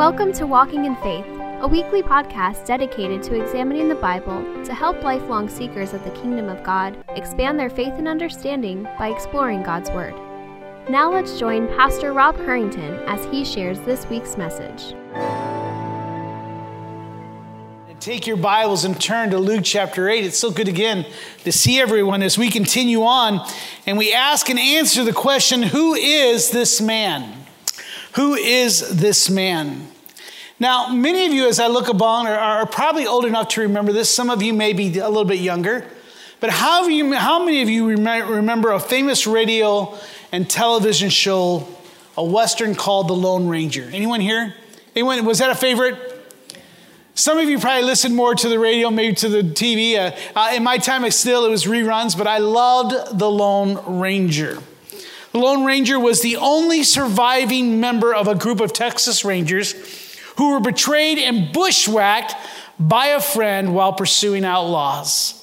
Welcome to Walking in Faith, a weekly podcast dedicated to examining the Bible to help lifelong seekers of the kingdom of God expand their faith and understanding by exploring God's Word. Now let's join Pastor Rob Harrington as he shares this week's message. Take your Bibles and turn to Luke chapter 8. It's so good again to see everyone as we continue on and we ask and answer the question who is this man? Who is this man? Now, many of you, as I look upon, are, are probably old enough to remember this. Some of you may be a little bit younger. But how, you, how many of you remember a famous radio and television show, a Western called The Lone Ranger? Anyone here? Anyone? Was that a favorite? Some of you probably listened more to the radio, maybe to the TV. Uh, uh, in my time, I still, it was reruns, but I loved The Lone Ranger. The Lone Ranger was the only surviving member of a group of Texas Rangers who were betrayed and bushwhacked by a friend while pursuing outlaws.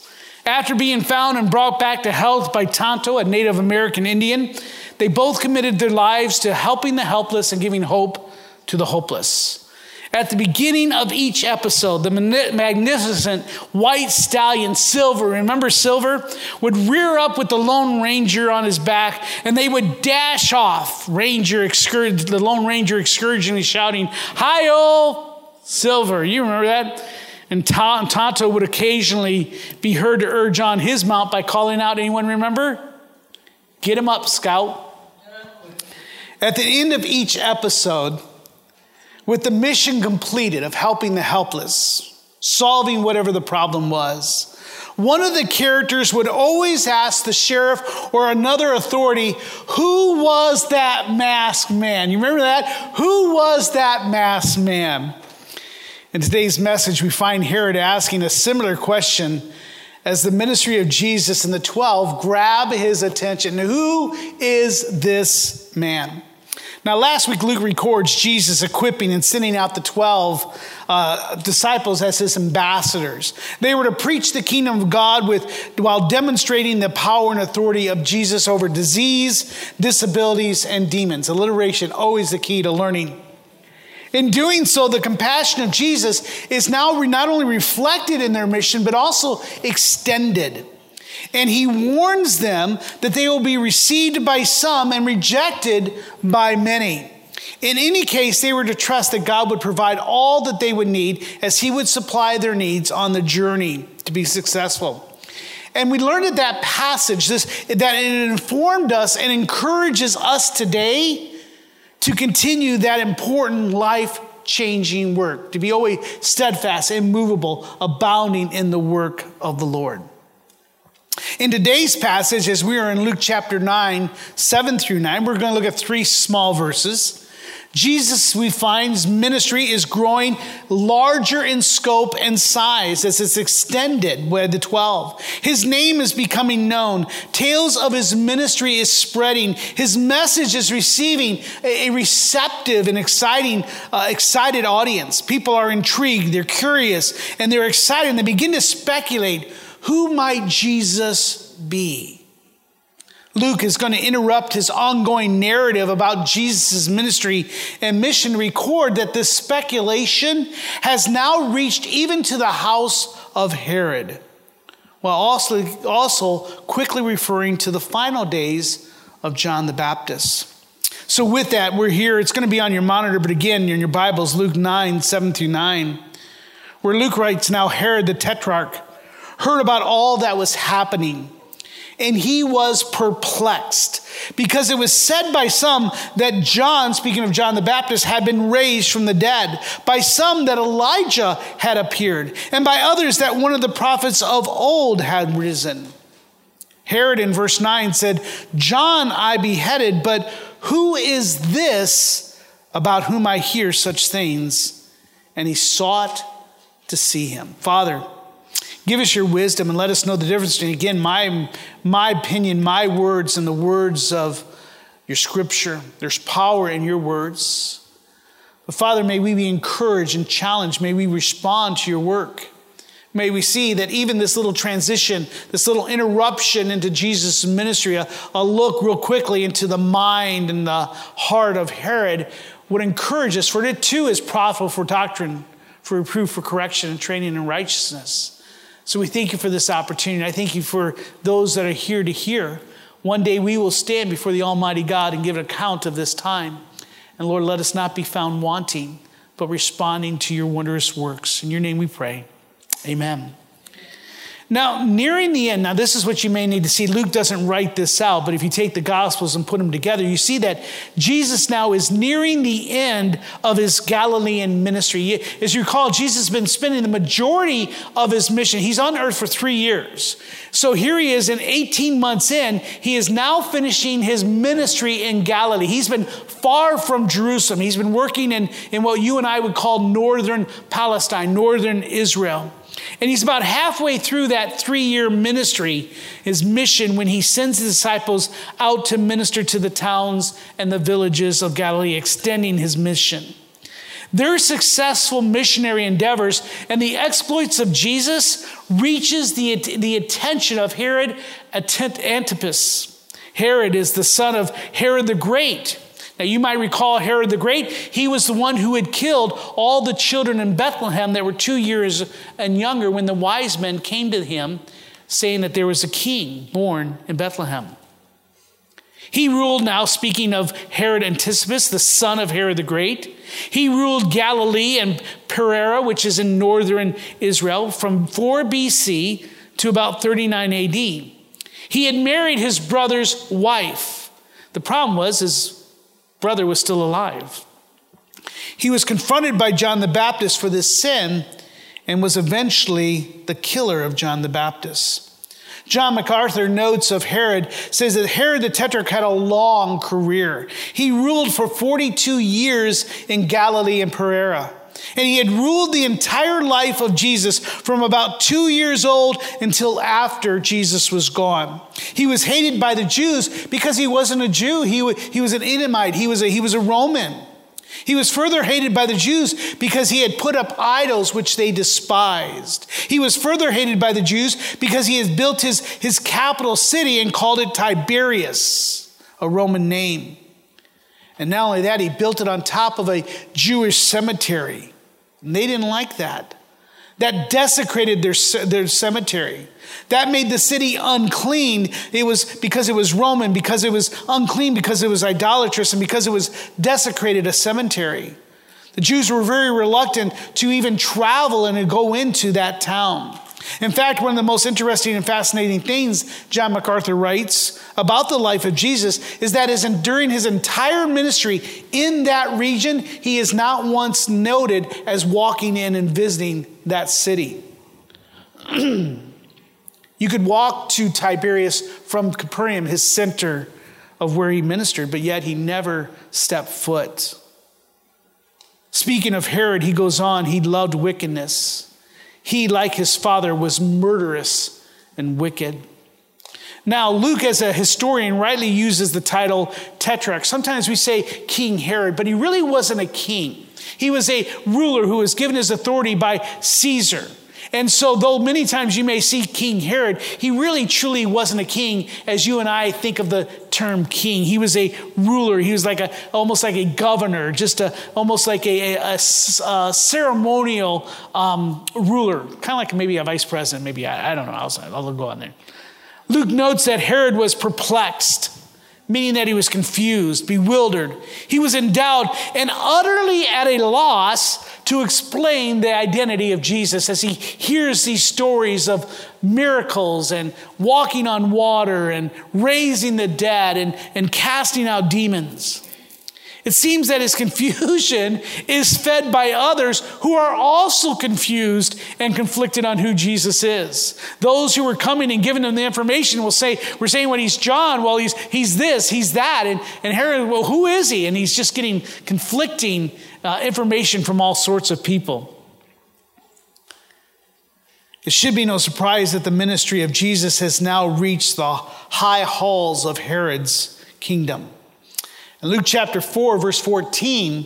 After being found and brought back to health by Tonto, a Native American Indian, they both committed their lives to helping the helpless and giving hope to the hopeless. At the beginning of each episode, the magnificent white stallion Silver, remember Silver, would rear up with the Lone Ranger on his back and they would dash off, Ranger excursion, the Lone Ranger excursion shouting, Hi-oh, Silver. You remember that? And Tonto would occasionally be heard to urge on his mount by calling out, anyone remember? Get him up, Scout. At the end of each episode, with the mission completed of helping the helpless, solving whatever the problem was, one of the characters would always ask the sheriff or another authority, Who was that masked man? You remember that? Who was that masked man? In today's message, we find Herod asking a similar question as the ministry of Jesus and the 12 grab his attention. Who is this man? Now, last week, Luke records Jesus equipping and sending out the 12 uh, disciples as his ambassadors. They were to preach the kingdom of God with, while demonstrating the power and authority of Jesus over disease, disabilities, and demons. Alliteration, always the key to learning. In doing so, the compassion of Jesus is now not only reflected in their mission, but also extended. And he warns them that they will be received by some and rejected by many. In any case, they were to trust that God would provide all that they would need as he would supply their needs on the journey to be successful. And we learned at that passage this, that it informed us and encourages us today to continue that important life changing work, to be always steadfast, immovable, abounding in the work of the Lord. In today's passage, as we are in Luke chapter 9, 7 through 9, we're going to look at three small verses. Jesus, we find, ministry is growing larger in scope and size as it's extended by the 12. His name is becoming known. Tales of his ministry is spreading. His message is receiving a receptive and exciting, uh, excited audience. People are intrigued, they're curious, and they're excited, and they begin to speculate who might Jesus be? Luke is going to interrupt his ongoing narrative about Jesus' ministry and mission, record that this speculation has now reached even to the house of Herod, while also, also quickly referring to the final days of John the Baptist. So, with that, we're here. It's going to be on your monitor, but again, in your Bibles, Luke 9, 7 through 9, where Luke writes, Now Herod the Tetrarch heard about all that was happening. And he was perplexed because it was said by some that John, speaking of John the Baptist, had been raised from the dead, by some that Elijah had appeared, and by others that one of the prophets of old had risen. Herod in verse 9 said, John I beheaded, but who is this about whom I hear such things? And he sought to see him. Father, Give us your wisdom and let us know the difference between, again, my, my opinion, my words, and the words of your scripture. There's power in your words. But Father, may we be encouraged and challenged. May we respond to your work. May we see that even this little transition, this little interruption into Jesus' ministry, a, a look real quickly into the mind and the heart of Herod, would encourage us, for it too is profitable for doctrine, for reproof, for correction, and training in righteousness. So we thank you for this opportunity. I thank you for those that are here to hear. One day we will stand before the Almighty God and give an account of this time. And Lord, let us not be found wanting, but responding to your wondrous works. In your name we pray. Amen. Now, nearing the end, now this is what you may need to see. Luke doesn't write this out, but if you take the Gospels and put them together, you see that Jesus now is nearing the end of his Galilean ministry. As you recall, Jesus has been spending the majority of his mission. He's on earth for three years. So here he is, in 18 months in, he is now finishing his ministry in Galilee. He's been far from Jerusalem. He's been working in, in what you and I would call northern Palestine, northern Israel. And he's about halfway through that three year ministry, his mission, when he sends the disciples out to minister to the towns and the villages of Galilee, extending his mission. Their successful missionary endeavors and the exploits of Jesus reaches the, the attention of Herod Antipas. Herod is the son of Herod the Great. Now, you might recall Herod the Great. He was the one who had killed all the children in Bethlehem that were two years and younger when the wise men came to him saying that there was a king born in Bethlehem. He ruled now, speaking of Herod Antipas, the son of Herod the Great. He ruled Galilee and Perea, which is in northern Israel, from 4 BC to about 39 AD. He had married his brother's wife. The problem was his brother was still alive. He was confronted by John the Baptist for this sin and was eventually the killer of John the Baptist. John MacArthur notes of Herod says that Herod the Tetrarch had a long career. He ruled for 42 years in Galilee and Perea. And he had ruled the entire life of Jesus from about two years old until after Jesus was gone. He was hated by the Jews because he wasn't a Jew, he, he was an Edomite, he was a, he was a Roman. He was further hated by the Jews because he had put up idols which they despised. He was further hated by the Jews because he had built his, his capital city and called it Tiberias, a Roman name. And not only that, he built it on top of a Jewish cemetery. And they didn't like that. That desecrated their, their cemetery. That made the city unclean. It was because it was Roman, because it was unclean, because it was idolatrous, and because it was desecrated a cemetery. The Jews were very reluctant to even travel and to go into that town. In fact, one of the most interesting and fascinating things John MacArthur writes about the life of Jesus is that is during his entire ministry in that region, he is not once noted as walking in and visiting that city. you could walk to Tiberias from Capernaum, his center of where he ministered, but yet he never stepped foot. Speaking of Herod, he goes on, he loved wickedness. He, like his father, was murderous and wicked. Now, Luke, as a historian, rightly uses the title Tetrarch. Sometimes we say King Herod, but he really wasn't a king. He was a ruler who was given his authority by Caesar. And so, though many times you may see King Herod, he really truly wasn't a king as you and I think of the term king. He was a ruler. He was like a almost like a governor, just a almost like a, a, a ceremonial um, ruler, kind of like maybe a vice president. Maybe I, I don't know. I'll, I'll go on there. Luke notes that Herod was perplexed meaning that he was confused, bewildered. He was in doubt and utterly at a loss to explain the identity of Jesus as he hears these stories of miracles and walking on water and raising the dead and, and casting out demons. It seems that his confusion is fed by others who are also confused and conflicted on who Jesus is. Those who are coming and giving him the information will say, We're saying, well, he's John. Well, he's, he's this, he's that. And, and Herod, well, who is he? And he's just getting conflicting uh, information from all sorts of people. It should be no surprise that the ministry of Jesus has now reached the high halls of Herod's kingdom. In Luke chapter 4, verse 14,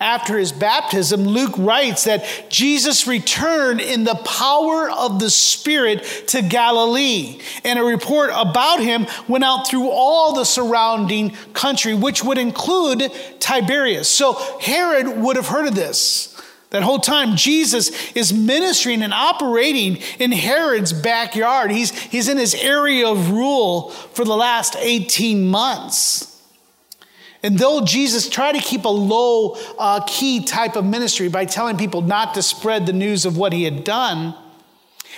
after his baptism, Luke writes that Jesus returned in the power of the Spirit to Galilee. And a report about him went out through all the surrounding country, which would include Tiberias. So Herod would have heard of this. That whole time, Jesus is ministering and operating in Herod's backyard. He's, he's in his area of rule for the last 18 months. And though Jesus tried to keep a low uh, key type of ministry by telling people not to spread the news of what he had done,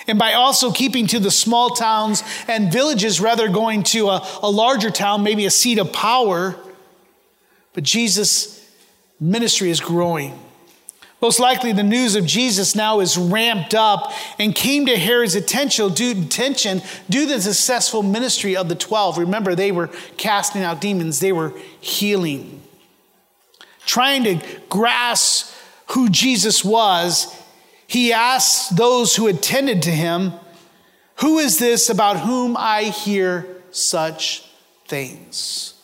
and by also keeping to the small towns and villages rather going to a, a larger town, maybe a seat of power, but Jesus' ministry is growing. Most likely, the news of Jesus now is ramped up and came to Herod's attention due, attention due to the successful ministry of the 12. Remember, they were casting out demons, they were healing. Trying to grasp who Jesus was, he asked those who attended to him, Who is this about whom I hear such things?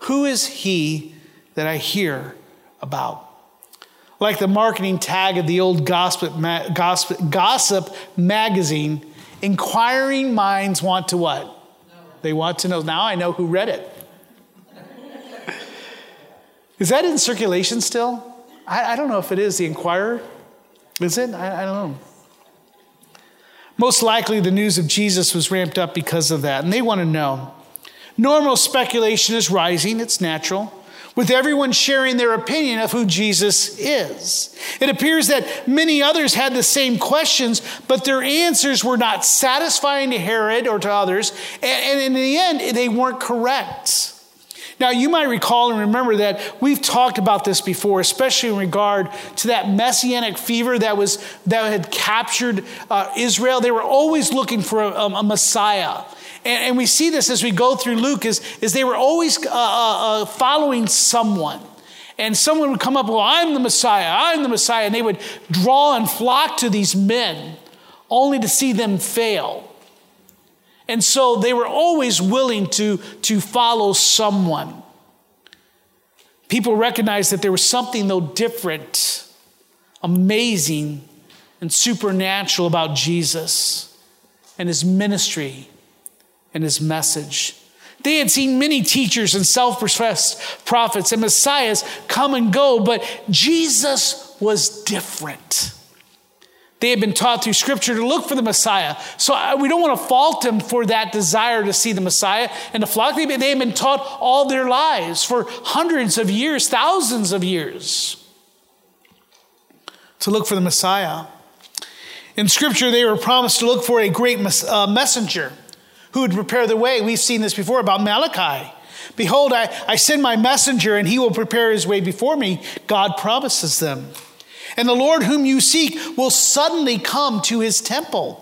Who is he that I hear about? Like the marketing tag of the old gossip, gossip, gossip magazine, inquiring minds want to what? They want to know. Now I know who read it. is that in circulation still? I, I, don't know if it is. The Inquirer? Is it? I, I don't know. Most likely the news of Jesus was ramped up because of that, and they want to know. Normal speculation is rising, it's natural with everyone sharing their opinion of who Jesus is. It appears that many others had the same questions, but their answers were not satisfying to Herod or to others, and in the end, they weren't correct. Now, you might recall and remember that we've talked about this before, especially in regard to that messianic fever that, was, that had captured uh, Israel. They were always looking for a, a Messiah. And, and we see this as we go through Luke, is, is they were always uh, uh, uh, following someone. And someone would come up, well, I'm the Messiah, I'm the Messiah. And they would draw and flock to these men only to see them fail. And so they were always willing to, to follow someone. People recognized that there was something, though, different, amazing, and supernatural about Jesus and his ministry and his message. They had seen many teachers and self professed prophets and messiahs come and go, but Jesus was different. They had been taught through scripture to look for the Messiah. So we don't want to fault them for that desire to see the Messiah and the flock. They had been taught all their lives for hundreds of years, thousands of years to look for the Messiah. In scripture, they were promised to look for a great uh, messenger who would prepare the way. We've seen this before about Malachi. Behold, I, I send my messenger, and he will prepare his way before me. God promises them. And the Lord whom you seek will suddenly come to his temple.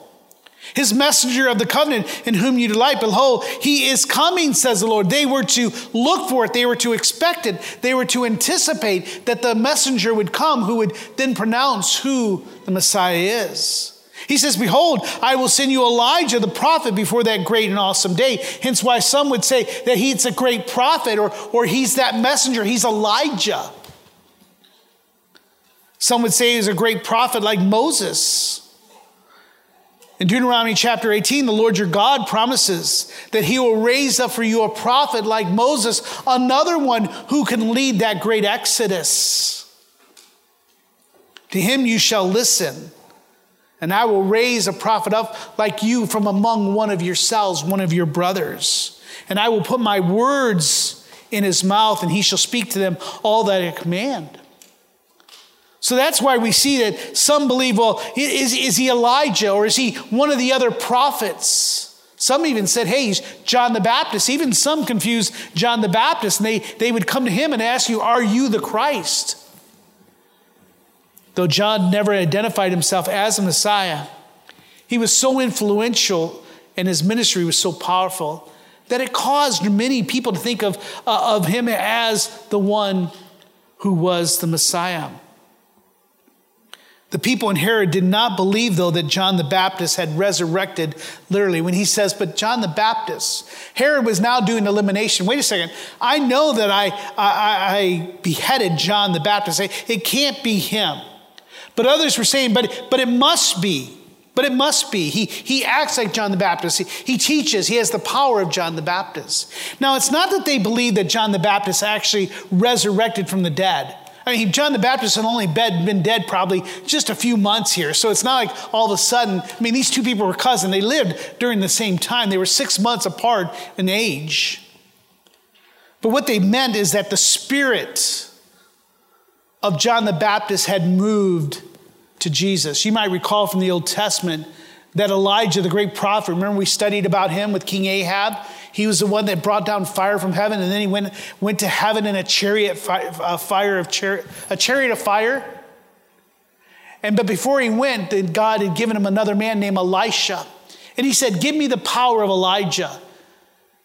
His messenger of the covenant in whom you delight, behold, he is coming, says the Lord. They were to look for it, they were to expect it, they were to anticipate that the messenger would come who would then pronounce who the Messiah is. He says, Behold, I will send you Elijah the prophet before that great and awesome day. Hence, why some would say that he's a great prophet or, or he's that messenger. He's Elijah. Some would say he's a great prophet like Moses. In Deuteronomy chapter 18, the Lord your God promises that he will raise up for you a prophet like Moses, another one who can lead that great exodus. To him you shall listen and I will raise a prophet up like you from among one of yourselves, one of your brothers. And I will put my words in his mouth, and he shall speak to them all that I command. So that's why we see that some believe, well, is, is he Elijah or is he one of the other prophets? Some even said, hey, he's John the Baptist. Even some confuse John the Baptist, and they, they would come to him and ask you, Are you the Christ? Though John never identified himself as a Messiah, he was so influential and his ministry was so powerful that it caused many people to think of, uh, of him as the one who was the Messiah. The people in Herod did not believe, though, that John the Baptist had resurrected literally. When he says, But John the Baptist, Herod was now doing elimination. Wait a second. I know that I, I, I beheaded John the Baptist. It can't be him. But others were saying, But, but it must be. But it must be. He, he acts like John the Baptist. He, he teaches. He has the power of John the Baptist. Now, it's not that they believe that John the Baptist actually resurrected from the dead. I mean, John the Baptist had only been dead probably just a few months here. So it's not like all of a sudden, I mean, these two people were cousins. They lived during the same time, they were six months apart in age. But what they meant is that the spirit of John the Baptist had moved to Jesus. You might recall from the Old Testament that Elijah, the great prophet, remember we studied about him with King Ahab? He was the one that brought down fire from heaven, and then he went, went to heaven in a chariot a fire of a chariot of fire. And but before he went, then God had given him another man named Elisha. And he said, Give me the power of Elijah.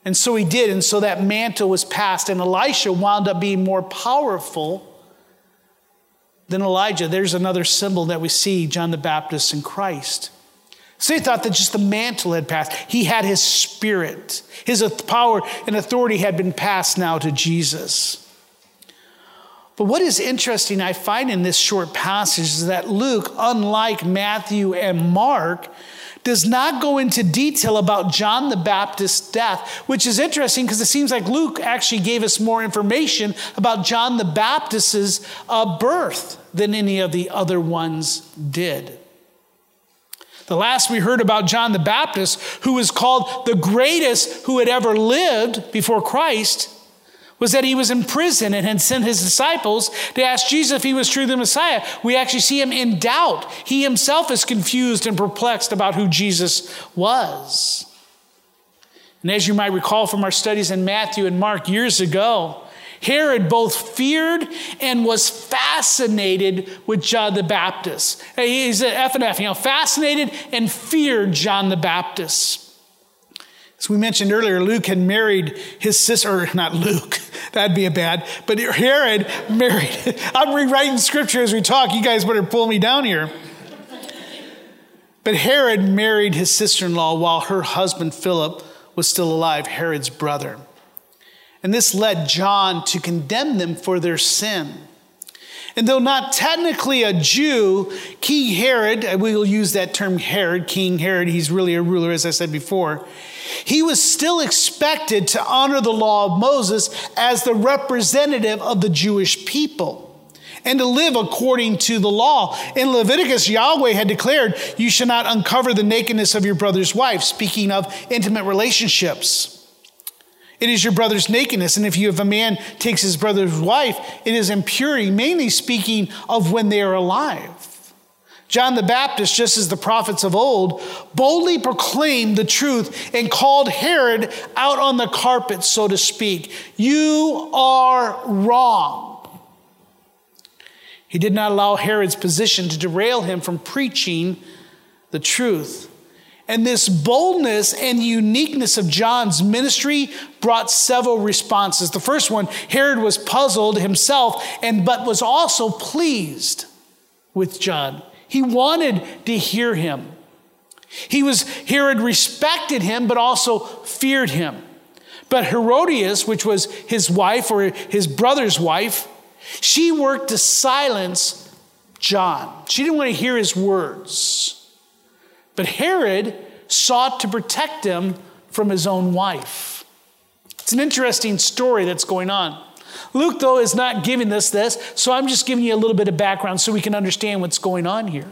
And so he did, and so that mantle was passed, and Elisha wound up being more powerful than Elijah. There's another symbol that we see John the Baptist and Christ. So they thought that just the mantle had passed. He had his spirit. His power and authority had been passed now to Jesus. But what is interesting, I find in this short passage, is that Luke, unlike Matthew and Mark, does not go into detail about John the Baptist's death, which is interesting because it seems like Luke actually gave us more information about John the Baptist's uh, birth than any of the other ones did. The last we heard about John the Baptist, who was called the greatest who had ever lived before Christ, was that he was in prison and had sent his disciples to ask Jesus if he was truly the Messiah. We actually see him in doubt. He himself is confused and perplexed about who Jesus was. And as you might recall from our studies in Matthew and Mark years ago, Herod both feared and was fascinated with John the Baptist. He's an F and F, you know, fascinated and feared John the Baptist. As we mentioned earlier, Luke had married his sister, not Luke, that'd be a bad, but Herod married. I'm rewriting scripture as we talk. You guys better pull me down here. But Herod married his sister in law while her husband Philip was still alive, Herod's brother. And this led John to condemn them for their sin. And though not technically a Jew, King Herod, we will use that term Herod, King Herod, he's really a ruler, as I said before, he was still expected to honor the law of Moses as the representative of the Jewish people and to live according to the law. In Leviticus, Yahweh had declared, You shall not uncover the nakedness of your brother's wife, speaking of intimate relationships. It is your brother's nakedness. And if you, if a man takes his brother's wife, it is impurity, mainly speaking of when they are alive. John the Baptist, just as the prophets of old, boldly proclaimed the truth and called Herod out on the carpet, so to speak. You are wrong. He did not allow Herod's position to derail him from preaching the truth. And this boldness and uniqueness of John's ministry brought several responses. The first one, Herod was puzzled himself and but was also pleased with John. He wanted to hear him. He was Herod respected him but also feared him. But Herodias, which was his wife or his brother's wife, she worked to silence John. She didn't want to hear his words. But Herod sought to protect him from his own wife. It's an interesting story that's going on. Luke, though, is not giving us this, so I'm just giving you a little bit of background so we can understand what's going on here.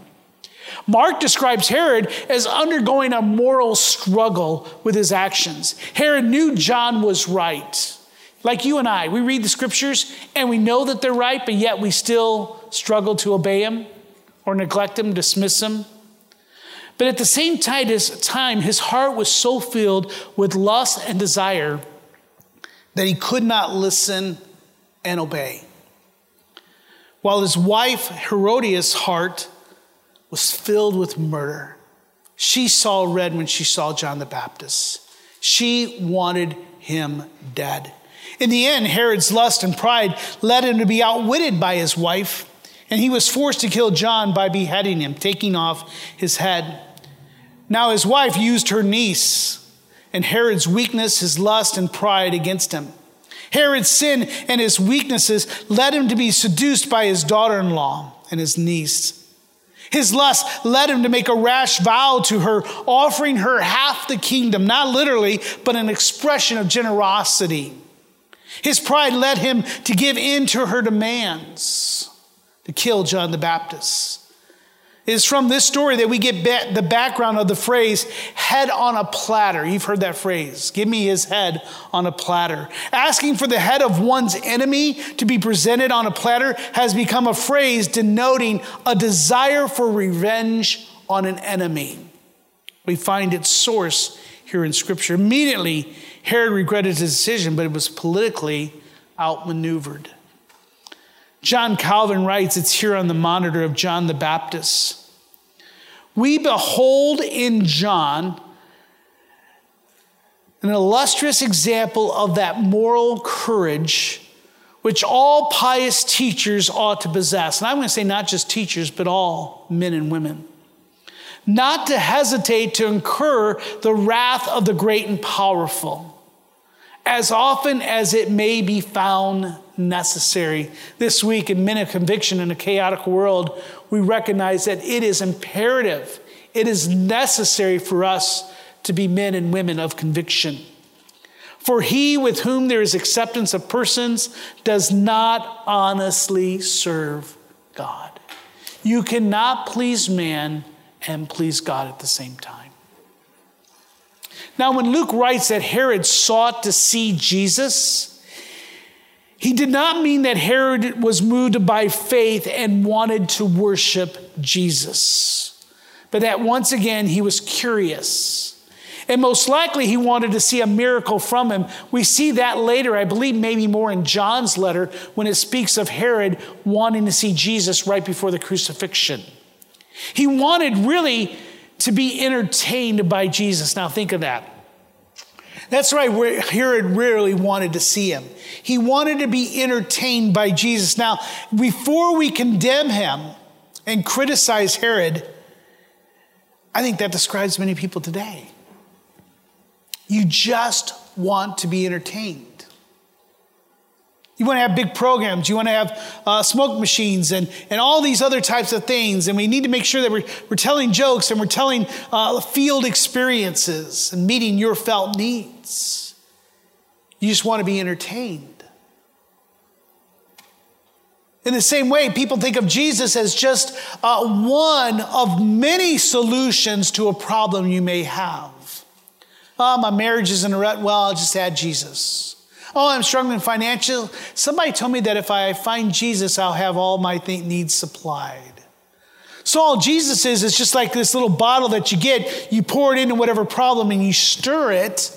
Mark describes Herod as undergoing a moral struggle with his actions. Herod knew John was right. Like you and I, we read the scriptures and we know that they're right, but yet we still struggle to obey him or neglect him, dismiss them. But at the same time, his heart was so filled with lust and desire that he could not listen and obey. While his wife Herodias' heart was filled with murder, she saw red when she saw John the Baptist. She wanted him dead. In the end, Herod's lust and pride led him to be outwitted by his wife And he was forced to kill John by beheading him, taking off his head. Now his wife used her niece and Herod's weakness, his lust, and pride against him. Herod's sin and his weaknesses led him to be seduced by his daughter in law and his niece. His lust led him to make a rash vow to her, offering her half the kingdom, not literally, but an expression of generosity. His pride led him to give in to her demands to kill John the Baptist. It is from this story that we get the background of the phrase head on a platter. You've heard that phrase. Give me his head on a platter. Asking for the head of one's enemy to be presented on a platter has become a phrase denoting a desire for revenge on an enemy. We find its source here in Scripture. Immediately, Herod regretted his decision, but it was politically outmaneuvered. John Calvin writes, it's here on the monitor of John the Baptist. We behold in John an illustrious example of that moral courage which all pious teachers ought to possess. And I'm going to say not just teachers, but all men and women. Not to hesitate to incur the wrath of the great and powerful as often as it may be found necessary. This week in Men of Conviction in a Chaotic World, we recognize that it is imperative, it is necessary for us to be men and women of conviction. For he with whom there is acceptance of persons does not honestly serve God. You cannot please man and please God at the same time. Now, when Luke writes that Herod sought to see Jesus, he did not mean that Herod was moved by faith and wanted to worship Jesus, but that once again he was curious. And most likely he wanted to see a miracle from him. We see that later, I believe maybe more in John's letter, when it speaks of Herod wanting to see Jesus right before the crucifixion. He wanted really to be entertained by Jesus. Now, think of that. That's right, Herod rarely wanted to see him. He wanted to be entertained by Jesus. Now, before we condemn him and criticize Herod, I think that describes many people today. You just want to be entertained. You want to have big programs. You want to have uh, smoke machines and, and all these other types of things. And we need to make sure that we're, we're telling jokes and we're telling uh, field experiences and meeting your felt needs. You just want to be entertained. In the same way, people think of Jesus as just uh, one of many solutions to a problem you may have. Oh, my marriage is in a rut. Well, I'll just add Jesus. Oh, I'm struggling financially. Somebody told me that if I find Jesus, I'll have all my th- needs supplied. So all Jesus is is just like this little bottle that you get, you pour it into whatever problem and you stir it,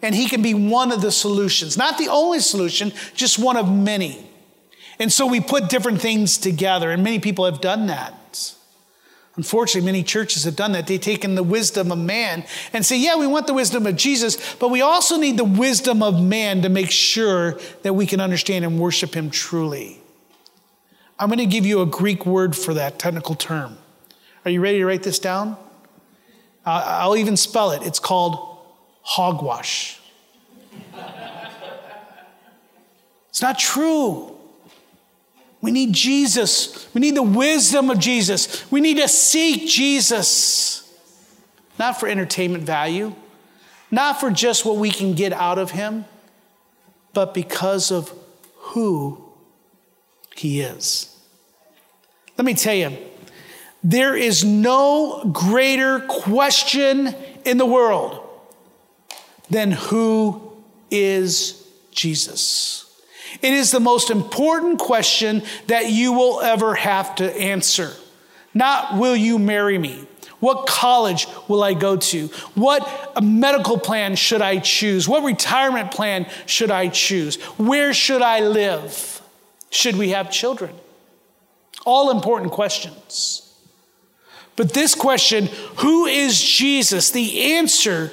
and he can be one of the solutions. Not the only solution, just one of many. And so we put different things together, and many people have done that. Unfortunately, many churches have done that. They've taken the wisdom of man and say, yeah, we want the wisdom of Jesus, but we also need the wisdom of man to make sure that we can understand and worship him truly. I'm going to give you a Greek word for that technical term. Are you ready to write this down? Uh, I'll even spell it. It's called hogwash. it's not true. We need Jesus. We need the wisdom of Jesus. We need to seek Jesus, not for entertainment value, not for just what we can get out of Him, but because of who He is. Let me tell you, there is no greater question in the world than who is Jesus. It is the most important question that you will ever have to answer. Not, will you marry me? What college will I go to? What medical plan should I choose? What retirement plan should I choose? Where should I live? Should we have children? All important questions. But this question, who is Jesus? The answer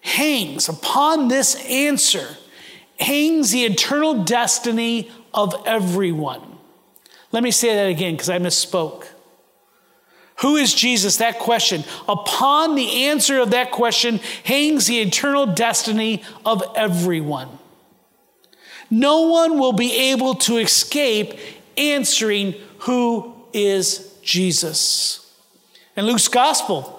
hangs upon this answer hangs the eternal destiny of everyone. Let me say that again because I misspoke. Who is Jesus? That question. Upon the answer of that question hangs the eternal destiny of everyone. No one will be able to escape answering who is Jesus. In Luke's gospel,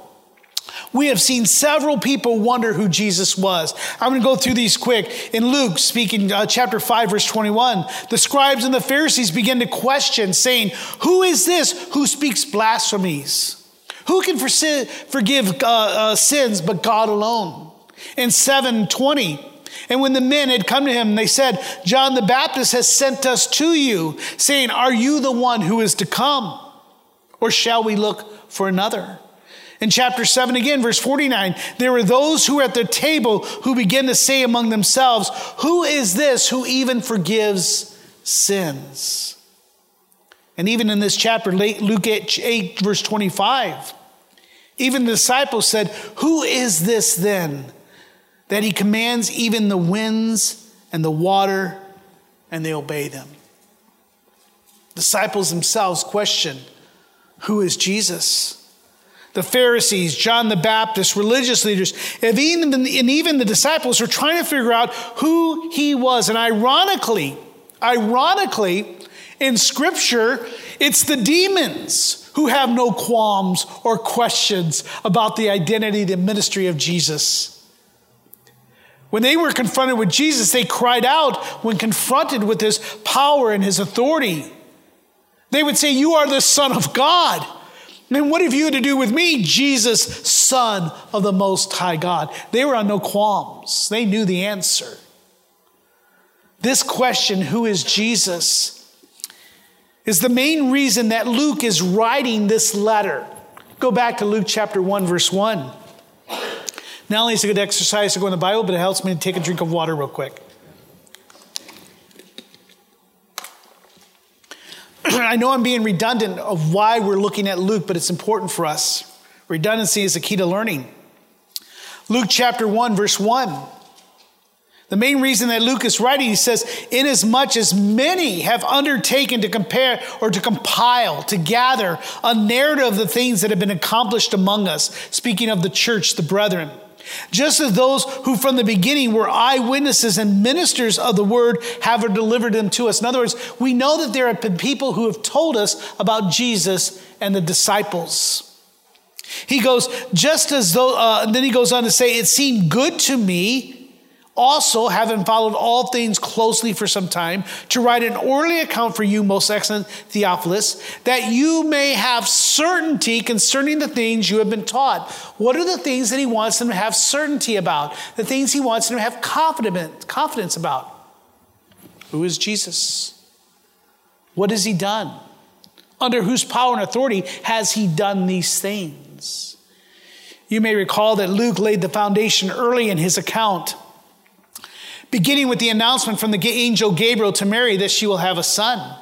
we have seen several people wonder who Jesus was. I'm going to go through these quick. In Luke, speaking uh, chapter 5, verse 21, the scribes and the Pharisees begin to question, saying, Who is this who speaks blasphemies? Who can forgive uh, uh, sins but God alone? In 720, and when the men had come to him, they said, John the Baptist has sent us to you, saying, Are you the one who is to come? Or shall we look for another? In chapter 7 again, verse 49, there were those who were at the table who began to say among themselves, Who is this who even forgives sins? And even in this chapter, Luke 8, verse 25, even the disciples said, Who is this then that he commands even the winds and the water and they obey them? Disciples themselves question, Who is Jesus? The Pharisees, John the Baptist, religious leaders, and even, and even the disciples were trying to figure out who he was. And ironically, ironically, in Scripture, it's the demons who have no qualms or questions about the identity, the ministry of Jesus. When they were confronted with Jesus, they cried out when confronted with his power and his authority. They would say, You are the Son of God. And what have you to do with me, Jesus, Son of the Most High God? They were on no qualms, they knew the answer. This question, who is Jesus, is the main reason that Luke is writing this letter. Go back to Luke chapter 1, verse 1. Not only is it a good exercise to go in the Bible, but it helps me to take a drink of water real quick. I know I'm being redundant of why we're looking at Luke, but it's important for us. Redundancy is the key to learning. Luke chapter 1, verse 1. The main reason that Luke is writing, he says, inasmuch as many have undertaken to compare or to compile, to gather a narrative of the things that have been accomplished among us, speaking of the church, the brethren. Just as those who from the beginning were eyewitnesses and ministers of the word have delivered them to us. In other words, we know that there have been people who have told us about Jesus and the disciples. He goes, just as though, uh, then he goes on to say, it seemed good to me also, having followed all things closely for some time, to write an orderly account for you, most excellent Theophilus, that you may have certainty concerning the things you have been taught. What are the things that he wants them to have certainty about? The things he wants them to have confidence, about. Who is Jesus? What has he done? Under whose power and authority has he done these things? You may recall that Luke laid the foundation early in his account beginning with the announcement from the angel Gabriel to Mary that she will have a son.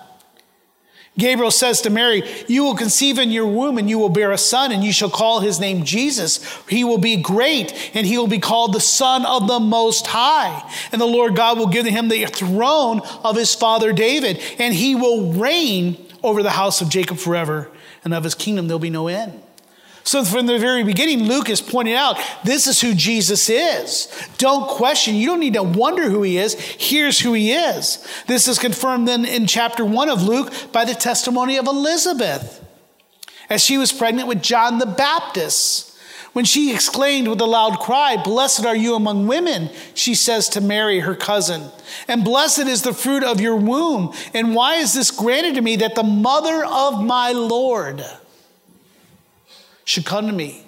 Gabriel says to Mary, You will conceive in your womb and you will bear a son, and you shall call his name Jesus. He will be great, and he will be called the Son of the Most High. And the Lord God will give him the throne of his father David, and he will reign over the house of Jacob forever, and of his kingdom there'll be no end. So, from the very beginning, Luke is pointing out this is who Jesus is. Don't question. You don't need to wonder who he is. Here's who he is. This is confirmed then in chapter one of Luke by the testimony of Elizabeth as she was pregnant with John the Baptist. When she exclaimed with a loud cry, Blessed are you among women, she says to Mary, her cousin, and blessed is the fruit of your womb. And why is this granted to me that the mother of my Lord? Should come to me.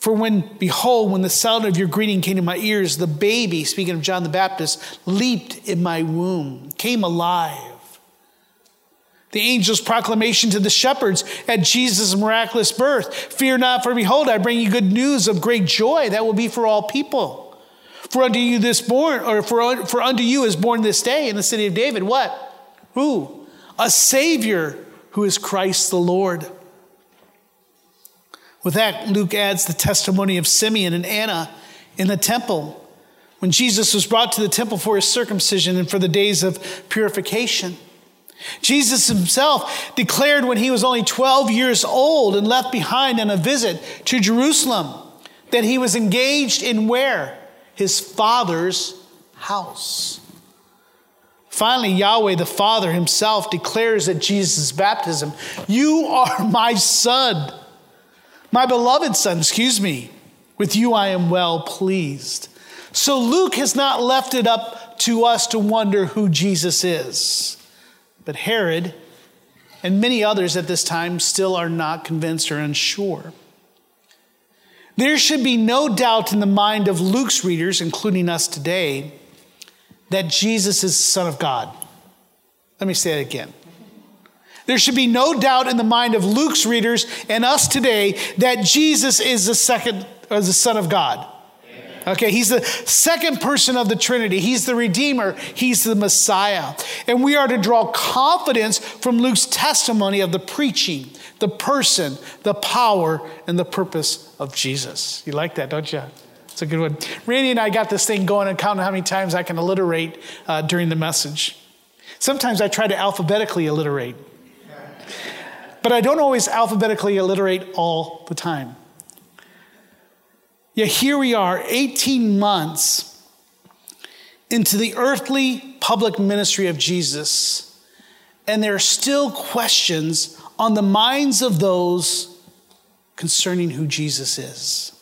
For when, behold, when the sound of your greeting came to my ears, the baby, speaking of John the Baptist, leaped in my womb, came alive. The angel's proclamation to the shepherds at Jesus' miraculous birth Fear not, for behold, I bring you good news of great joy that will be for all people. For unto you this born, or for, for unto you is born this day in the city of David, what? Who? A Savior who is Christ the Lord. With that, Luke adds the testimony of Simeon and Anna in the temple when Jesus was brought to the temple for his circumcision and for the days of purification. Jesus himself declared when he was only 12 years old and left behind on a visit to Jerusalem that he was engaged in where? His father's house. Finally, Yahweh the Father himself declares at Jesus' baptism, You are my son, my beloved son, excuse me. With you I am well pleased. So Luke has not left it up to us to wonder who Jesus is. But Herod and many others at this time still are not convinced or unsure. There should be no doubt in the mind of Luke's readers, including us today, that Jesus is the Son of God. Let me say it again. There should be no doubt in the mind of Luke's readers and us today that Jesus is the second or the Son of God. Okay, he's the second person of the Trinity. He's the Redeemer. He's the Messiah. And we are to draw confidence from Luke's testimony of the preaching, the person, the power, and the purpose of Jesus. You like that, don't you? It's a good one. Randy and I got this thing going and counting how many times I can alliterate uh, during the message. Sometimes I try to alphabetically alliterate, but I don't always alphabetically alliterate all the time. Yet here we are, 18 months into the earthly public ministry of Jesus, and there are still questions on the minds of those concerning who Jesus is.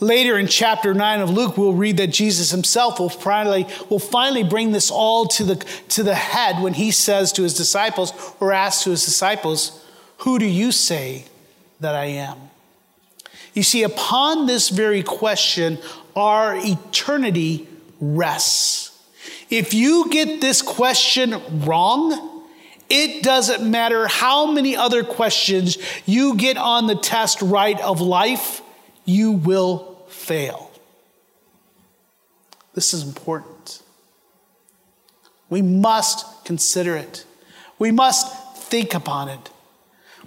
Later in chapter 9 of Luke, we'll read that Jesus himself will finally, will finally bring this all to the, to the head when he says to his disciples, or asks to his disciples, Who do you say that I am? You see, upon this very question, our eternity rests. If you get this question wrong, it doesn't matter how many other questions you get on the test right of life, you will fail. This is important. We must consider it. We must think upon it.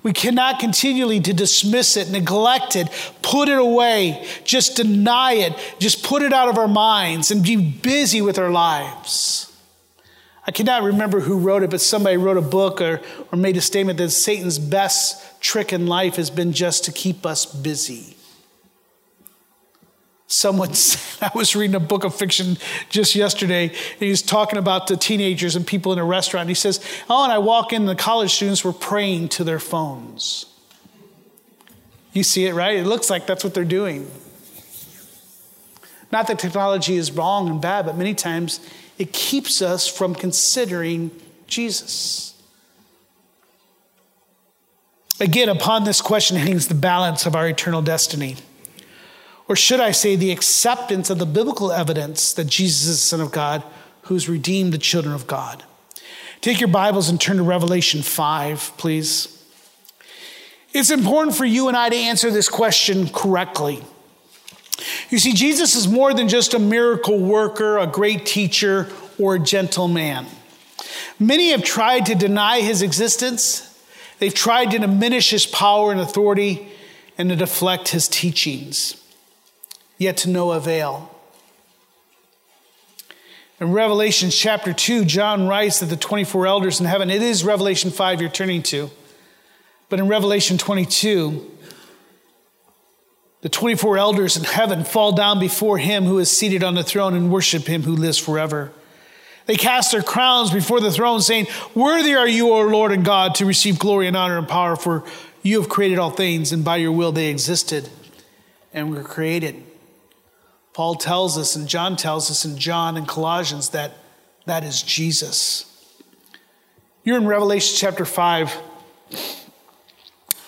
We cannot continually to dismiss it, neglect it, put it away, just deny it, just put it out of our minds and be busy with our lives. I cannot remember who wrote it, but somebody wrote a book or, or made a statement that Satan's best trick in life has been just to keep us busy. Someone said, I was reading a book of fiction just yesterday, and he was talking about the teenagers and people in a restaurant. He says, Oh, and I walk in, and the college students were praying to their phones. You see it, right? It looks like that's what they're doing. Not that technology is wrong and bad, but many times it keeps us from considering Jesus. Again, upon this question hangs the balance of our eternal destiny or should I say, the acceptance of the biblical evidence that Jesus is the Son of God who's redeemed the children of God. Take your Bibles and turn to Revelation 5, please. It's important for you and I to answer this question correctly. You see, Jesus is more than just a miracle worker, a great teacher, or a gentle man. Many have tried to deny his existence, they've tried to diminish his power and authority, and to deflect his teachings yet to no avail. In Revelation chapter 2, John writes that the 24 elders in heaven, it is Revelation 5 you're turning to, but in Revelation 22, the 24 elders in heaven fall down before him who is seated on the throne and worship him who lives forever. They cast their crowns before the throne, saying, Worthy are you, O Lord and God, to receive glory and honor and power, for you have created all things, and by your will they existed and were created. Paul tells us, and John tells us in John and Colossians, that that is Jesus. You're in Revelation chapter 5.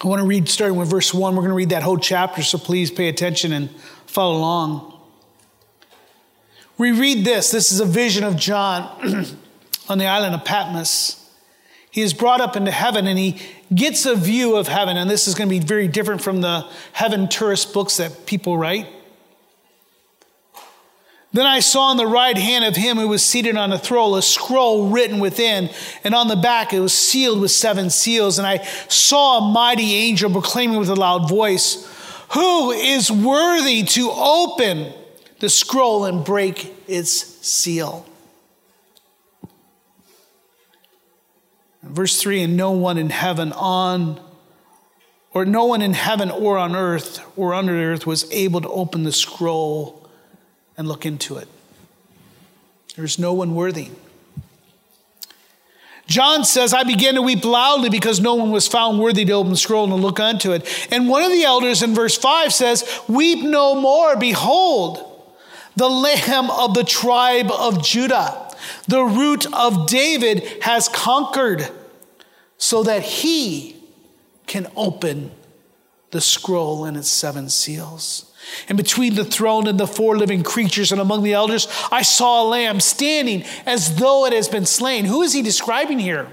I want to read starting with verse 1. We're going to read that whole chapter, so please pay attention and follow along. We read this. This is a vision of John on the island of Patmos. He is brought up into heaven and he gets a view of heaven. And this is going to be very different from the heaven tourist books that people write. Then I saw on the right hand of him who was seated on a throne a scroll written within, and on the back it was sealed with seven seals. And I saw a mighty angel proclaiming with a loud voice, Who is worthy to open the scroll and break its seal? verse 3 and no one in heaven on or no one in heaven or on earth or under earth was able to open the scroll and look into it. There's no one worthy. John says, I began to weep loudly because no one was found worthy to open the scroll and to look unto it. And one of the elders in verse 5 says, Weep no more. Behold, the lamb of the tribe of Judah, the root of David, has conquered so that he can open the scroll and its seven seals. And between the throne and the four living creatures and among the elders, I saw a lamb standing as though it has been slain. Who is he describing here?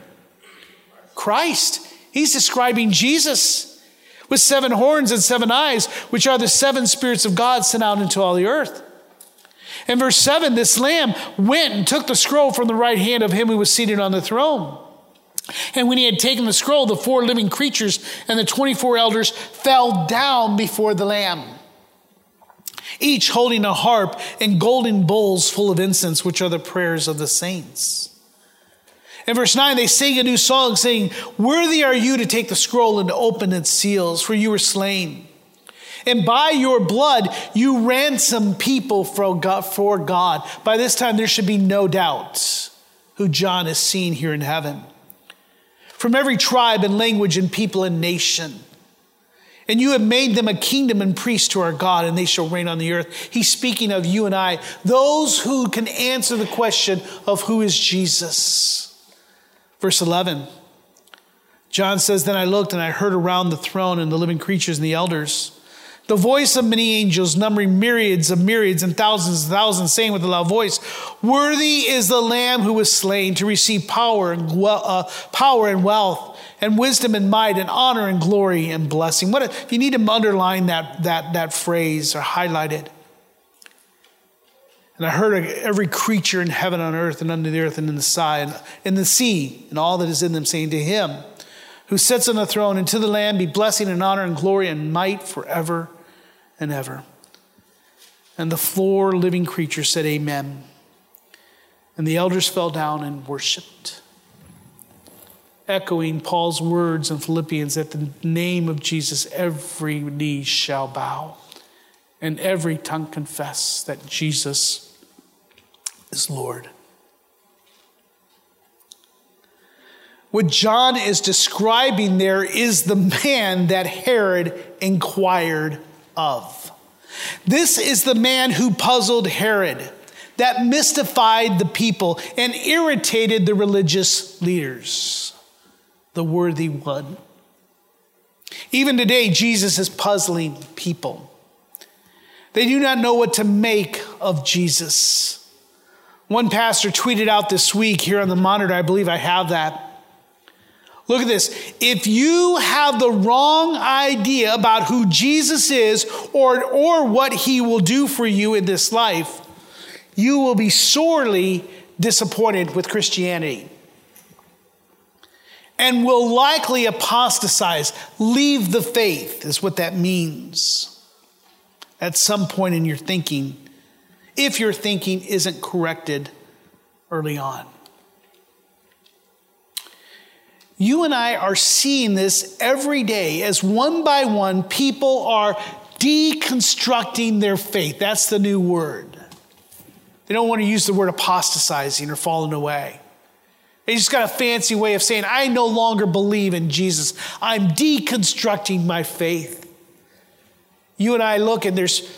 Christ. He's describing Jesus with seven horns and seven eyes, which are the seven spirits of God sent out into all the earth. In verse 7, this lamb went and took the scroll from the right hand of him who was seated on the throne. And when he had taken the scroll, the four living creatures and the 24 elders fell down before the lamb each holding a harp and golden bowls full of incense, which are the prayers of the saints. In verse 9, they sing a new song saying, Worthy are you to take the scroll and to open its seals, for you were slain. And by your blood, you ransom people for God. By this time, there should be no doubt who John is seeing here in heaven. From every tribe and language and people and nation. And you have made them a kingdom and priests to our God, and they shall reign on the earth. He's speaking of you and I, those who can answer the question of who is Jesus. Verse 11 John says, Then I looked and I heard around the throne and the living creatures and the elders the voice of many angels, numbering myriads of myriads and thousands and thousands, saying with a loud voice, Worthy is the Lamb who was slain to receive power and, uh, power and wealth and wisdom and might and honor and glory and blessing. What if you need to underline that, that, that phrase or highlight it? And I heard every creature in heaven, on earth, and under the earth, and in the sky, and in the sea, and all that is in them, saying to him who sits on the throne, and to the Lamb be blessing and honor and glory and might forever and ever. And the four living creatures said, Amen. And the elders fell down and worshiped, echoing Paul's words in Philippians that the name of Jesus every knee shall bow and every tongue confess that Jesus is Lord. What John is describing there is the man that Herod inquired of. This is the man who puzzled Herod, that mystified the people and irritated the religious leaders, the worthy one. Even today, Jesus is puzzling people. They do not know what to make of Jesus. One pastor tweeted out this week here on the monitor, I believe I have that. Look at this. If you have the wrong idea about who Jesus is or, or what he will do for you in this life, you will be sorely disappointed with Christianity and will likely apostatize, leave the faith, is what that means at some point in your thinking, if your thinking isn't corrected early on. You and I are seeing this every day as one by one people are deconstructing their faith. That's the new word. They don't want to use the word apostatizing or falling away. They just got a fancy way of saying, I no longer believe in Jesus. I'm deconstructing my faith. You and I look and there's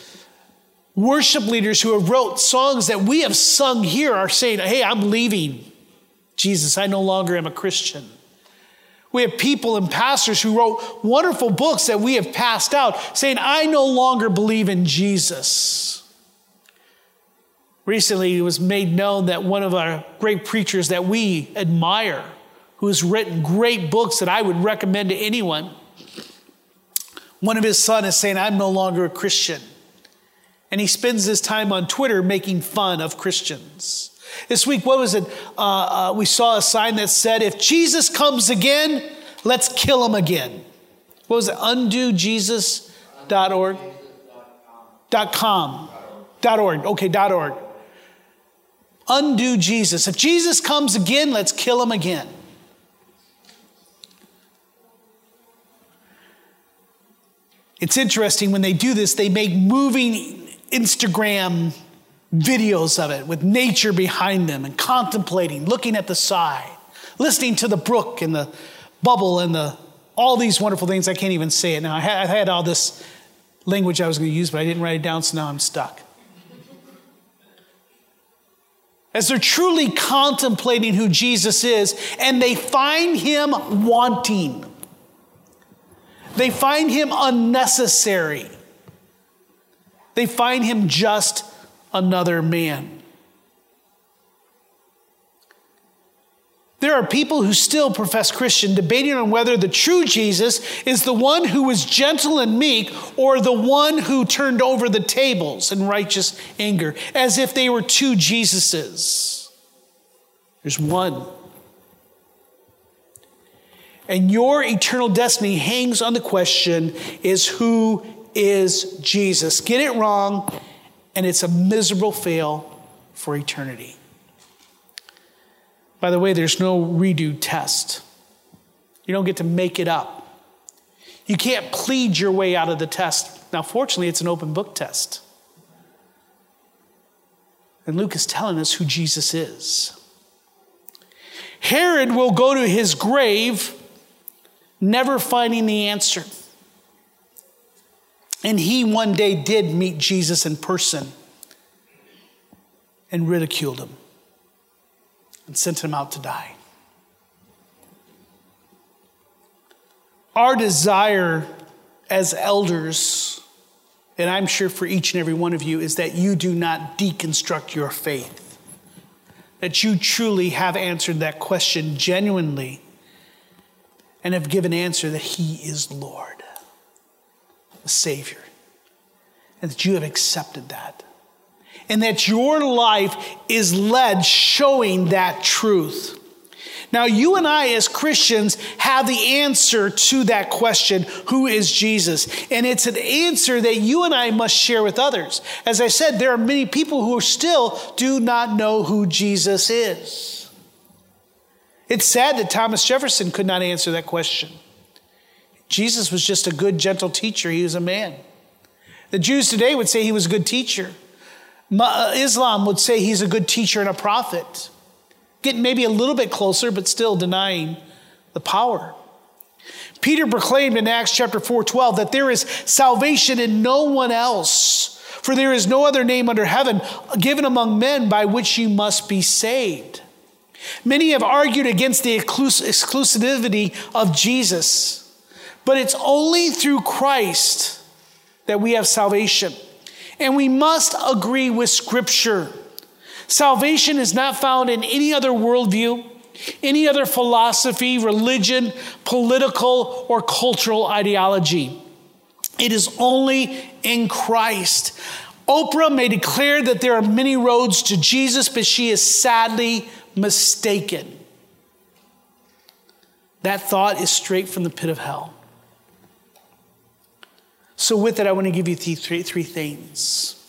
worship leaders who have wrote songs that we have sung here are saying, hey, I'm leaving Jesus. I no longer am a Christian. We have people and pastors who wrote wonderful books that we have passed out saying, I no longer believe in Jesus. Recently, it was made known that one of our great preachers that we admire, who has written great books that I would recommend to anyone, one of his sons is saying, I'm no longer a Christian. And he spends his time on Twitter making fun of Christians. This week, what was it? Uh, uh, we saw a sign that said, If Jesus comes again, let's kill him again. What was it? UndoJesus.org? Dot com. Dot org. Okay, dot org undo Jesus. If Jesus comes again, let's kill him again. It's interesting when they do this, they make moving Instagram videos of it with nature behind them and contemplating, looking at the side, listening to the brook and the bubble and the all these wonderful things. I can't even say it now. I had, I had all this language I was going to use, but I didn't write it down, so now I'm stuck. As they're truly contemplating who Jesus is, and they find him wanting. They find him unnecessary. They find him just another man. There are people who still profess Christian debating on whether the true Jesus is the one who was gentle and meek or the one who turned over the tables in righteous anger, as if they were two Jesuses. There's one. And your eternal destiny hangs on the question is who is Jesus? Get it wrong, and it's a miserable fail for eternity. By the way, there's no redo test. You don't get to make it up. You can't plead your way out of the test. Now, fortunately, it's an open book test. And Luke is telling us who Jesus is. Herod will go to his grave never finding the answer. And he one day did meet Jesus in person and ridiculed him and sent him out to die. Our desire as elders, and I'm sure for each and every one of you, is that you do not deconstruct your faith. That you truly have answered that question genuinely and have given answer that He is Lord, the Savior, and that you have accepted that. And that your life is led showing that truth. Now, you and I, as Christians, have the answer to that question who is Jesus? And it's an answer that you and I must share with others. As I said, there are many people who still do not know who Jesus is. It's sad that Thomas Jefferson could not answer that question. Jesus was just a good, gentle teacher. He was a man. The Jews today would say he was a good teacher. Uh, Islam would say he's a good teacher and a prophet. Getting maybe a little bit closer, but still denying the power. Peter proclaimed in Acts chapter 4 12 that there is salvation in no one else, for there is no other name under heaven given among men by which you must be saved. Many have argued against the exclusivity of Jesus, but it's only through Christ that we have salvation. And we must agree with Scripture. Salvation is not found in any other worldview, any other philosophy, religion, political, or cultural ideology. It is only in Christ. Oprah may declare that there are many roads to Jesus, but she is sadly mistaken. That thought is straight from the pit of hell. So, with it, I want to give you three, three things.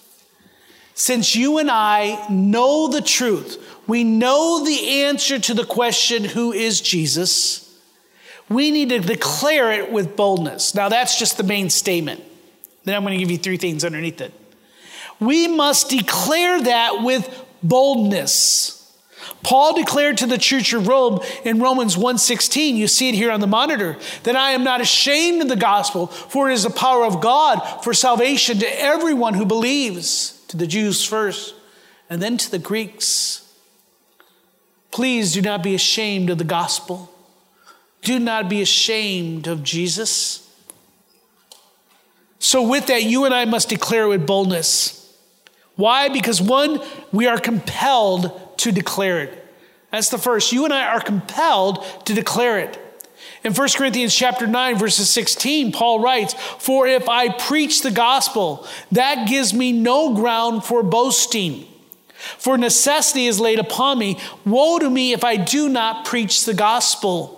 Since you and I know the truth, we know the answer to the question, who is Jesus? We need to declare it with boldness. Now, that's just the main statement. Then I'm going to give you three things underneath it. We must declare that with boldness. Paul declared to the church of Rome in Romans 1:16, you see it here on the monitor, that I am not ashamed of the gospel, for it is the power of God for salvation to everyone who believes, to the Jews first, and then to the Greeks. Please do not be ashamed of the gospel. Do not be ashamed of Jesus. So, with that, you and I must declare with boldness. Why? Because one, we are compelled to declare it. That's the first. You and I are compelled to declare it. In 1 Corinthians chapter 9 verses 16, Paul writes, "For if I preach the gospel, that gives me no ground for boasting. For necessity is laid upon me. Woe to me if I do not preach the gospel."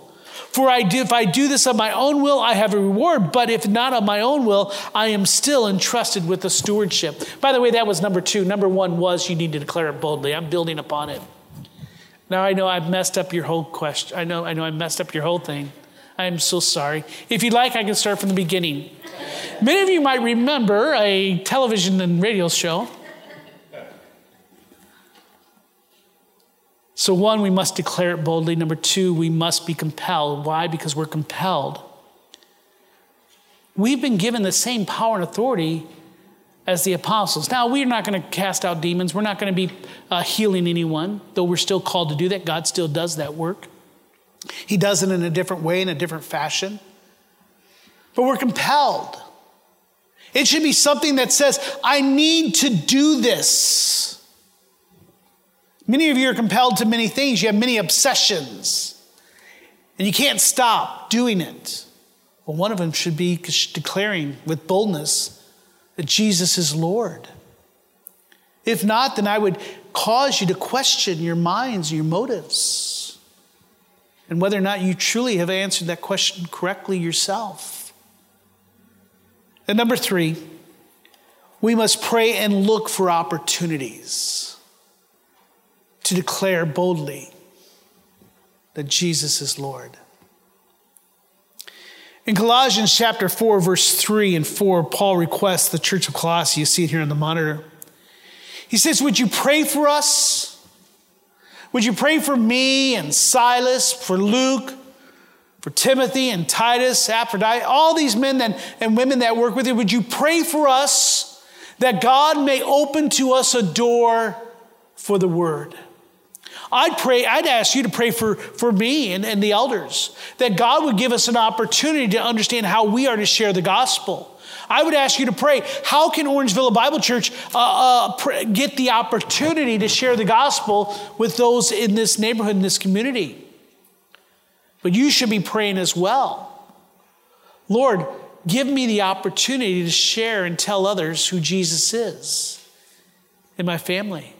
For I do, if I do this of my own will, I have a reward. But if not of my own will, I am still entrusted with the stewardship. By the way, that was number two. Number one was you need to declare it boldly. I'm building upon it. Now I know I've messed up your whole question. I know, I know I messed up your whole thing. I am so sorry. If you'd like, I can start from the beginning. Many of you might remember a television and radio show. So, one, we must declare it boldly. Number two, we must be compelled. Why? Because we're compelled. We've been given the same power and authority as the apostles. Now, we're not going to cast out demons. We're not going to be uh, healing anyone, though we're still called to do that. God still does that work. He does it in a different way, in a different fashion. But we're compelled. It should be something that says, I need to do this. Many of you are compelled to many things. You have many obsessions, and you can't stop doing it. Well, one of them should be declaring with boldness that Jesus is Lord. If not, then I would cause you to question your minds, your motives, and whether or not you truly have answered that question correctly yourself. And number three, we must pray and look for opportunities to declare boldly that Jesus is Lord. In Colossians chapter 4, verse 3 and 4, Paul requests the church of Colossae, you see it here on the monitor. He says, Would you pray for us? Would you pray for me and Silas, for Luke, for Timothy and Titus, Aphrodite, all these men that, and women that work with you? Would you pray for us that God may open to us a door for the word? I'd pray, I'd ask you to pray for, for me and, and the elders, that God would give us an opportunity to understand how we are to share the gospel. I would ask you to pray, how can Orangeville Bible Church uh, uh, get the opportunity to share the gospel with those in this neighborhood, in this community? But you should be praying as well. Lord, give me the opportunity to share and tell others who Jesus is in my family,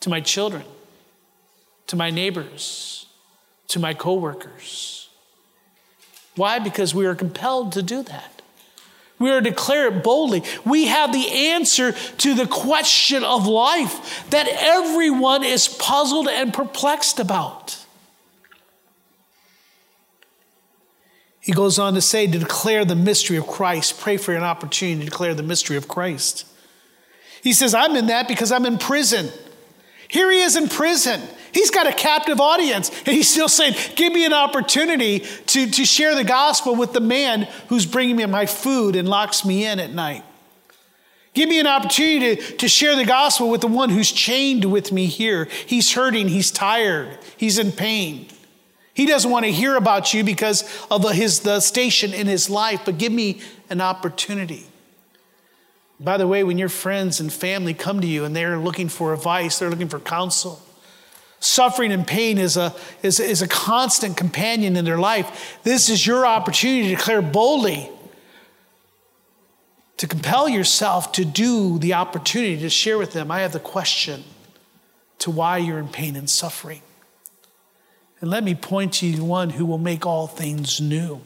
to my children to my neighbors, to my coworkers. Why? Because we are compelled to do that. We are to declare it boldly. We have the answer to the question of life that everyone is puzzled and perplexed about. He goes on to say to declare the mystery of Christ. Pray for an opportunity to declare the mystery of Christ. He says, I'm in that because I'm in prison. Here he is in prison. He's got a captive audience, and he's still saying, Give me an opportunity to, to share the gospel with the man who's bringing me my food and locks me in at night. Give me an opportunity to, to share the gospel with the one who's chained with me here. He's hurting, he's tired, he's in pain. He doesn't want to hear about you because of the, his, the station in his life, but give me an opportunity. By the way, when your friends and family come to you and they're looking for advice, they're looking for counsel, Suffering and pain is a, is, is a constant companion in their life. This is your opportunity to declare boldly, to compel yourself to do the opportunity to share with them. I have the question to why you're in pain and suffering. And let me point to you one who will make all things new.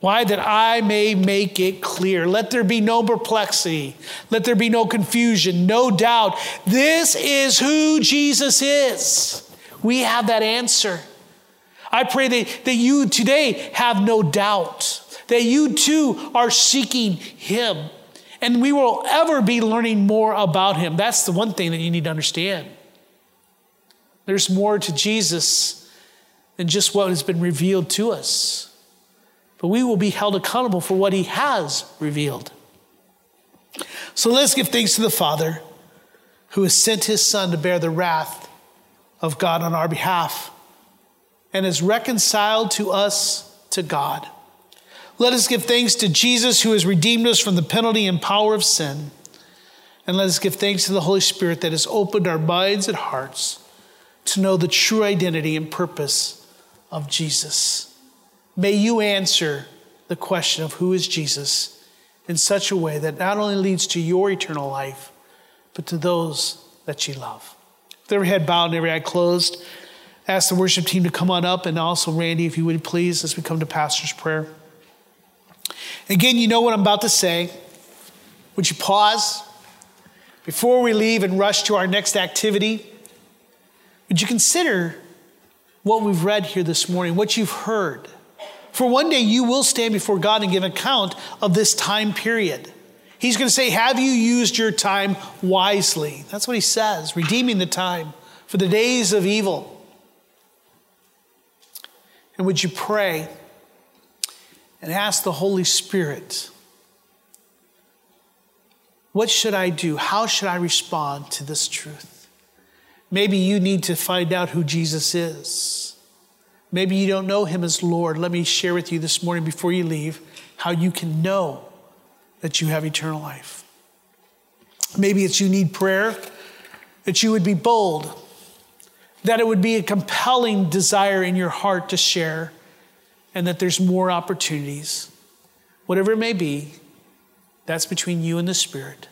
Why? That I may make it clear. Let there be no perplexity. Let there be no confusion, no doubt. This is who Jesus is. We have that answer. I pray that, that you today have no doubt, that you too are seeking Him. And we will ever be learning more about Him. That's the one thing that you need to understand. There's more to Jesus than just what has been revealed to us but we will be held accountable for what he has revealed. So let's give thanks to the Father who has sent his Son to bear the wrath of God on our behalf and has reconciled to us to God. Let us give thanks to Jesus who has redeemed us from the penalty and power of sin. And let us give thanks to the Holy Spirit that has opened our minds and hearts to know the true identity and purpose of Jesus. May you answer the question of who is Jesus in such a way that not only leads to your eternal life, but to those that you love. With every head bowed and every eye closed, ask the worship team to come on up, and also Randy, if you would please, as we come to Pastor's Prayer. Again, you know what I'm about to say. Would you pause? Before we leave and rush to our next activity, would you consider what we've read here this morning, what you've heard? For one day you will stand before God and give account of this time period. He's going to say, Have you used your time wisely? That's what he says, redeeming the time for the days of evil. And would you pray and ask the Holy Spirit, What should I do? How should I respond to this truth? Maybe you need to find out who Jesus is. Maybe you don't know him as Lord. Let me share with you this morning before you leave how you can know that you have eternal life. Maybe it's you need prayer, that you would be bold, that it would be a compelling desire in your heart to share, and that there's more opportunities. Whatever it may be, that's between you and the Spirit.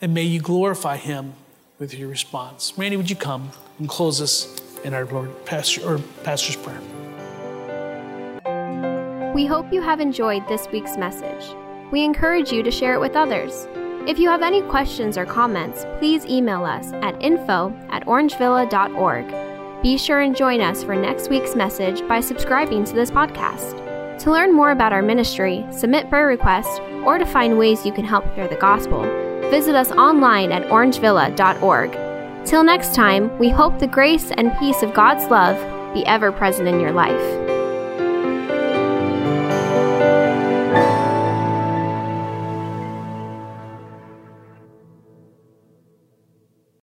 And may you glorify Him with your response. Randy, would you come and close us in our Lord Pastor or Pastor's prayer? We hope you have enjoyed this week's message. We encourage you to share it with others. If you have any questions or comments, please email us at info at orangevilla.org. Be sure and join us for next week's message by subscribing to this podcast. To learn more about our ministry, submit prayer requests, or to find ways you can help share the gospel, visit us online at orangevilla.org. Till next time, we hope the grace and peace of God's love be ever present in your life.